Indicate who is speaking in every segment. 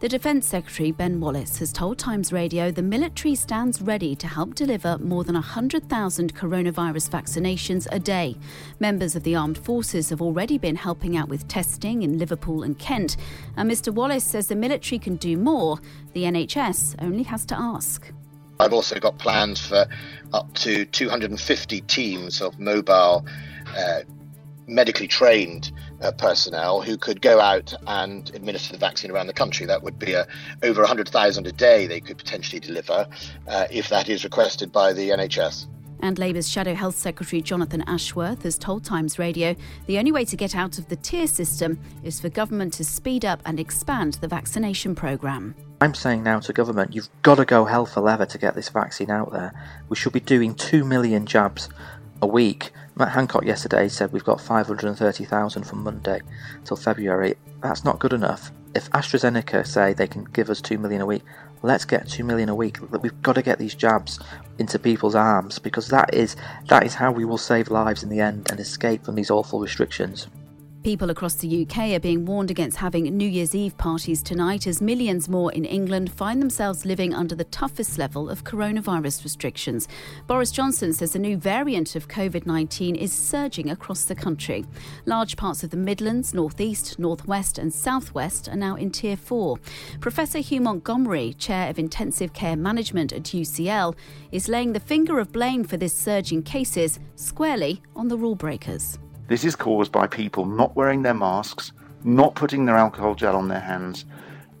Speaker 1: The Defence Secretary Ben Wallace has told Times Radio the military stands ready to help deliver more than 100,000 coronavirus vaccinations a day. Members of the armed forces have already been helping out with testing in Liverpool and Kent, and Mr Wallace says the military can do more. The NHS only has to ask.
Speaker 2: I've also got plans for up to 250 teams of mobile uh, medically trained uh, personnel who could go out and administer the vaccine around the country. That would be a, over 100,000 a day they could potentially deliver uh, if that is requested by the NHS.
Speaker 1: And Labour's Shadow Health Secretary Jonathan Ashworth has told Times Radio the only way to get out of the tier system is for government to speed up and expand the vaccination programme.
Speaker 3: I'm saying now to government, you've got to go hell for leather to get this vaccine out there. We should be doing 2 million jabs a week. Matt Hancock yesterday said we've got 530,000 from Monday till February. That's not good enough. If AstraZeneca say they can give us 2 million a week, let's get 2 million a week. We've got to get these jabs into people's arms because that is that is how we will save lives in the end and escape from these awful restrictions.
Speaker 1: People across the UK are being warned against having New Year's Eve parties tonight as millions more in England find themselves living under the toughest level of coronavirus restrictions. Boris Johnson says a new variant of COVID 19 is surging across the country. Large parts of the Midlands, Northeast, Northwest, and Southwest are now in Tier 4. Professor Hugh Montgomery, Chair of Intensive Care Management at UCL, is laying the finger of blame for this surge in cases squarely on the rule breakers.
Speaker 4: This is caused by people not wearing their masks, not putting their alcohol gel on their hands,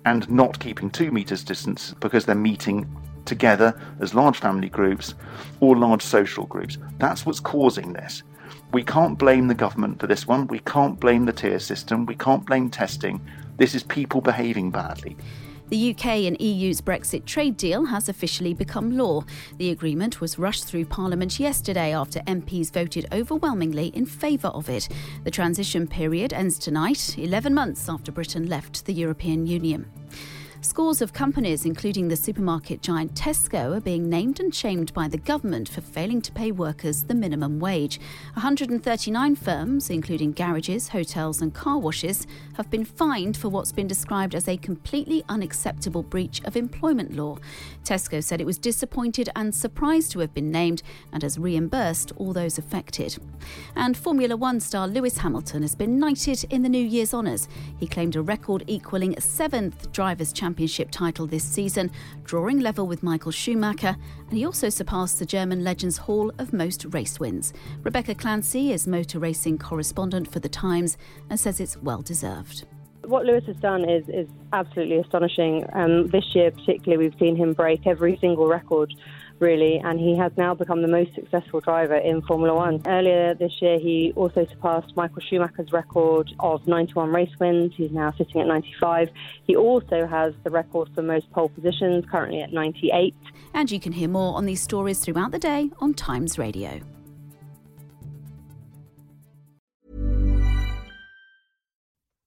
Speaker 4: and not keeping two metres distance because they're meeting together as large family groups or large social groups. That's what's causing this. We can't blame the government for this one. We can't blame the tier system. We can't blame testing. This is people behaving badly.
Speaker 1: The UK and EU's Brexit trade deal has officially become law. The agreement was rushed through Parliament yesterday after MPs voted overwhelmingly in favour of it. The transition period ends tonight, 11 months after Britain left the European Union. Scores of companies, including the supermarket giant Tesco, are being named and shamed by the government for failing to pay workers the minimum wage. 139 firms, including garages, hotels, and car washes, have been fined for what's been described as a completely unacceptable breach of employment law. Tesco said it was disappointed and surprised to have been named and has reimbursed all those affected. And Formula One star Lewis Hamilton has been knighted in the New Year's honours. He claimed a record equaling seventh Drivers' Championship Championship title this season, drawing level with Michael Schumacher, and he also surpassed the German Legends Haul of most race wins. Rebecca Clancy is motor racing correspondent for The Times and says it's well deserved.
Speaker 5: What Lewis has done is, is absolutely astonishing. Um, this year, particularly, we've seen him break every single record really, and he has now become the most successful driver in Formula One. Earlier this year, he also surpassed Michael Schumacher's record of 91 race wins. He's now sitting at 95. He also has the record for most pole positions, currently at 98.
Speaker 1: And you can hear more on these stories throughout the day on Times Radio.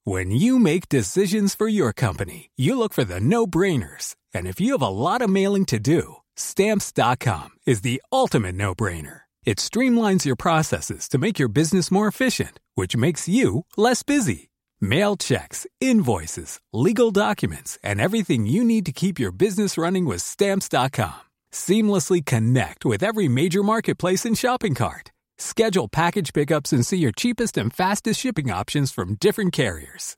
Speaker 6: When you make decisions for your company, you look for the no brainers. And if you have a lot of mailing to do, Stamps.com is the ultimate no brainer. It streamlines your processes to make your business more efficient, which makes you less busy. Mail checks, invoices, legal documents, and everything you need to keep your business running with Stamps.com. Seamlessly connect with every major marketplace and shopping cart. Schedule package pickups and see your cheapest and fastest shipping options from different carriers.